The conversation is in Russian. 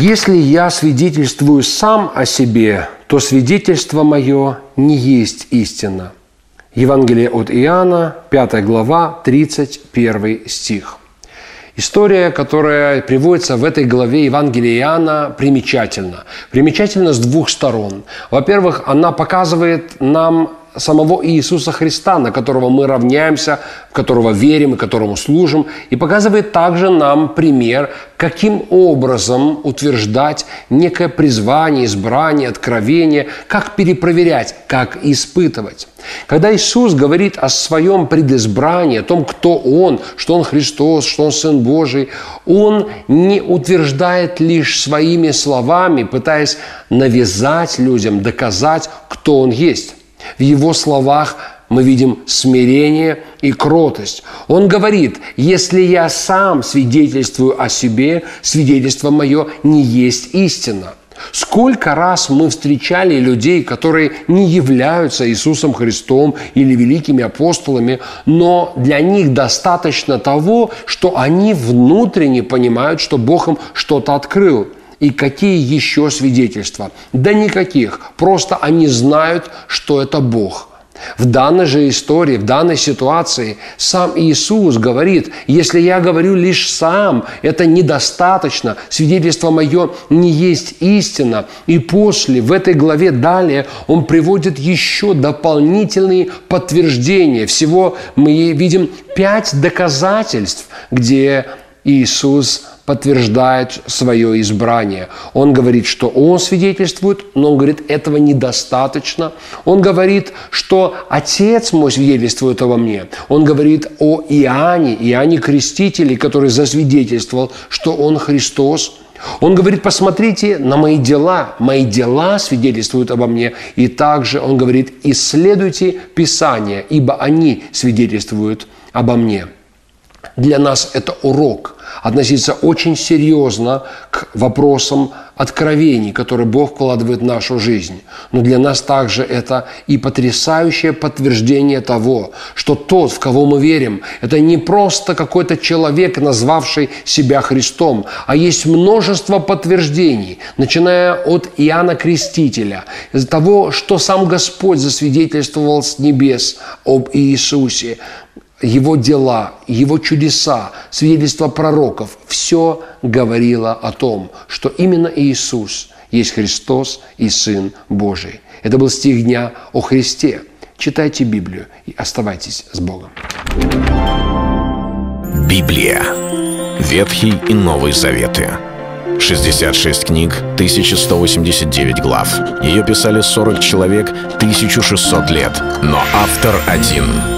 Если я свидетельствую сам о себе, то свидетельство мое не есть истина. Евангелие от Иоанна, 5 глава, 31 стих. История, которая приводится в этой главе Евангелия Иоанна, примечательна. Примечательна с двух сторон. Во-первых, она показывает нам самого Иисуса Христа, на которого мы равняемся, в которого верим и которому служим, и показывает также нам пример, каким образом утверждать некое призвание, избрание, откровение, как перепроверять, как испытывать. Когда Иисус говорит о своем предизбрании, о том, кто Он, что Он Христос, что Он Сын Божий, Он не утверждает лишь своими словами, пытаясь навязать людям, доказать, кто Он есть. В его словах мы видим смирение и кротость. Он говорит, если я сам свидетельствую о себе, свидетельство мое не есть истина. Сколько раз мы встречали людей, которые не являются Иисусом Христом или великими апостолами, но для них достаточно того, что они внутренне понимают, что Бог им что-то открыл – и какие еще свидетельства? Да никаких. Просто они знают, что это Бог. В данной же истории, в данной ситуации сам Иисус говорит, если я говорю лишь сам, это недостаточно, свидетельство мое не есть истина. И после, в этой главе далее, он приводит еще дополнительные подтверждения. Всего мы видим пять доказательств, где Иисус подтверждает свое избрание. Он говорит, что он свидетельствует, но он говорит, этого недостаточно. Он говорит, что Отец мой свидетельствует обо мне. Он говорит о Иоанне, Иоанне Крестителе, который засвидетельствовал, что он Христос. Он говорит, посмотрите на мои дела, мои дела свидетельствуют обо мне. И также он говорит, исследуйте Писание, ибо они свидетельствуют обо мне. Для нас это урок – относиться очень серьезно к вопросам откровений, которые Бог вкладывает в нашу жизнь. Но для нас также это и потрясающее подтверждение того, что тот, в кого мы верим, это не просто какой-то человек, назвавший себя Христом, а есть множество подтверждений, начиная от Иоанна Крестителя, из-за того, что сам Господь засвидетельствовал с небес об Иисусе, его дела, его чудеса, свидетельства пророков, все говорило о том, что именно Иисус есть Христос и Сын Божий. Это был стих дня о Христе. Читайте Библию и оставайтесь с Богом. Библия. Ветхий и Новый Заветы. 66 книг, 1189 глав. Ее писали 40 человек, 1600 лет. Но автор один —